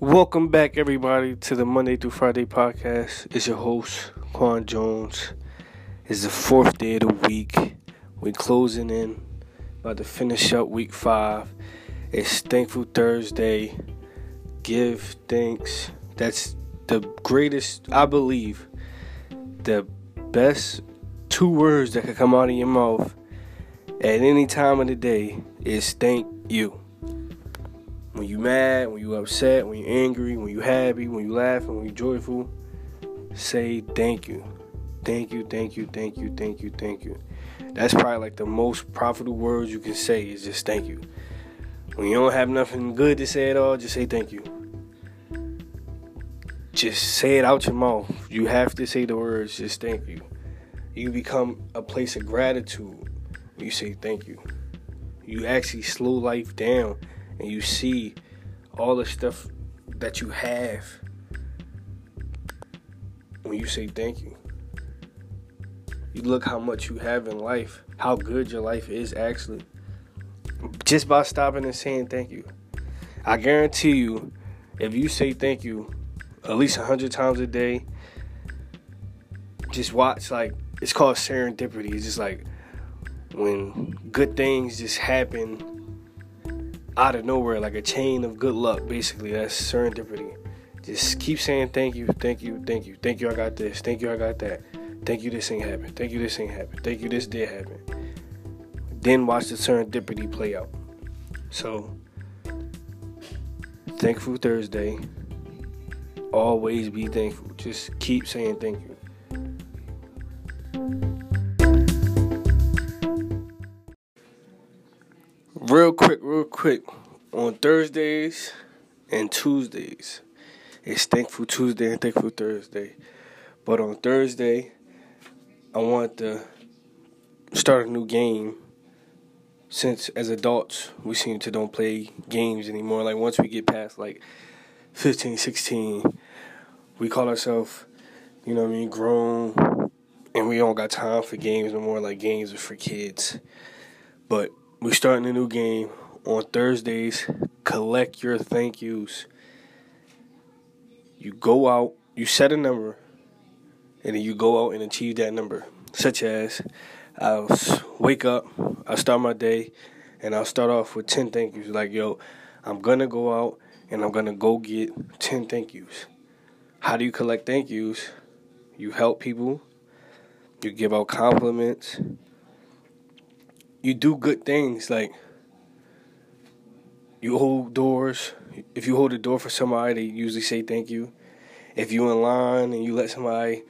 Welcome back, everybody, to the Monday through Friday podcast. It's your host, Quan Jones. It's the fourth day of the week. We're closing in, about to finish up week five. It's Thankful Thursday. Give thanks. That's the greatest, I believe, the best two words that could come out of your mouth at any time of the day is thank you. When you mad, when you upset, when you angry, when you happy, when you laughing, when you joyful, say thank you. Thank you, thank you, thank you, thank you, thank you. That's probably like the most profitable words you can say is just thank you. When you don't have nothing good to say at all, just say thank you. Just say it out your mouth. You have to say the words, just thank you. You become a place of gratitude you say thank you. You actually slow life down and you see all the stuff that you have when you say thank you. You look how much you have in life, how good your life is actually, just by stopping and saying thank you. I guarantee you, if you say thank you at least a hundred times a day, just watch like it's called serendipity. It's just like when good things just happen out of nowhere, like a chain of good luck. Basically, that's serendipity. Just keep saying thank you, thank you, thank you, thank you. I got this. Thank you. I got that. Thank you. This ain't happened. Thank you. This ain't happened. Thank you. This did happen. Then watch the serendipity play out. So, thankful Thursday. Always be thankful. Just keep saying thank you. Real quick, real quick. On Thursdays and Tuesdays, it's Thankful Tuesday and Thankful Thursday. But on Thursday, I want to start a new game. Since as adults, we seem to don't play games anymore. Like once we get past like 15, 16, we call ourselves, you know what I mean, grown, and we don't got time for games no more. Like games are for kids. But we're starting a new game on Thursdays. Collect your thank yous. You go out, you set a number, and then you go out and achieve that number. Such as, I'll wake up, I'll start my day, and I'll start off with 10 thank yous. Like, yo, I'm gonna go out and I'm gonna go get 10 thank yous. How do you collect thank yous? You help people, you give out compliments you do good things like you hold doors. If you hold a door for somebody, they usually say thank you. If you in line and you let somebody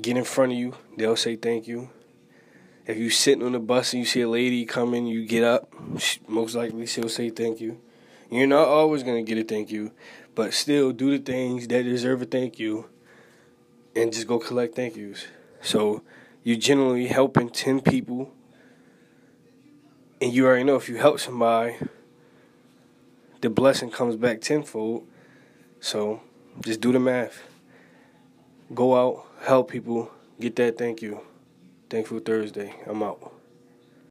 get in front of you, they'll say thank you. If you sitting on the bus and you see a lady coming, you get up. Most likely she'll say thank you. You're not always gonna get a thank you, but still do the things that deserve a thank you, and just go collect thank yous. So you're generally helping ten people and you already know if you help somebody, the blessing comes back tenfold. So just do the math. Go out, help people, get that thank you. Thankful Thursday. I'm out.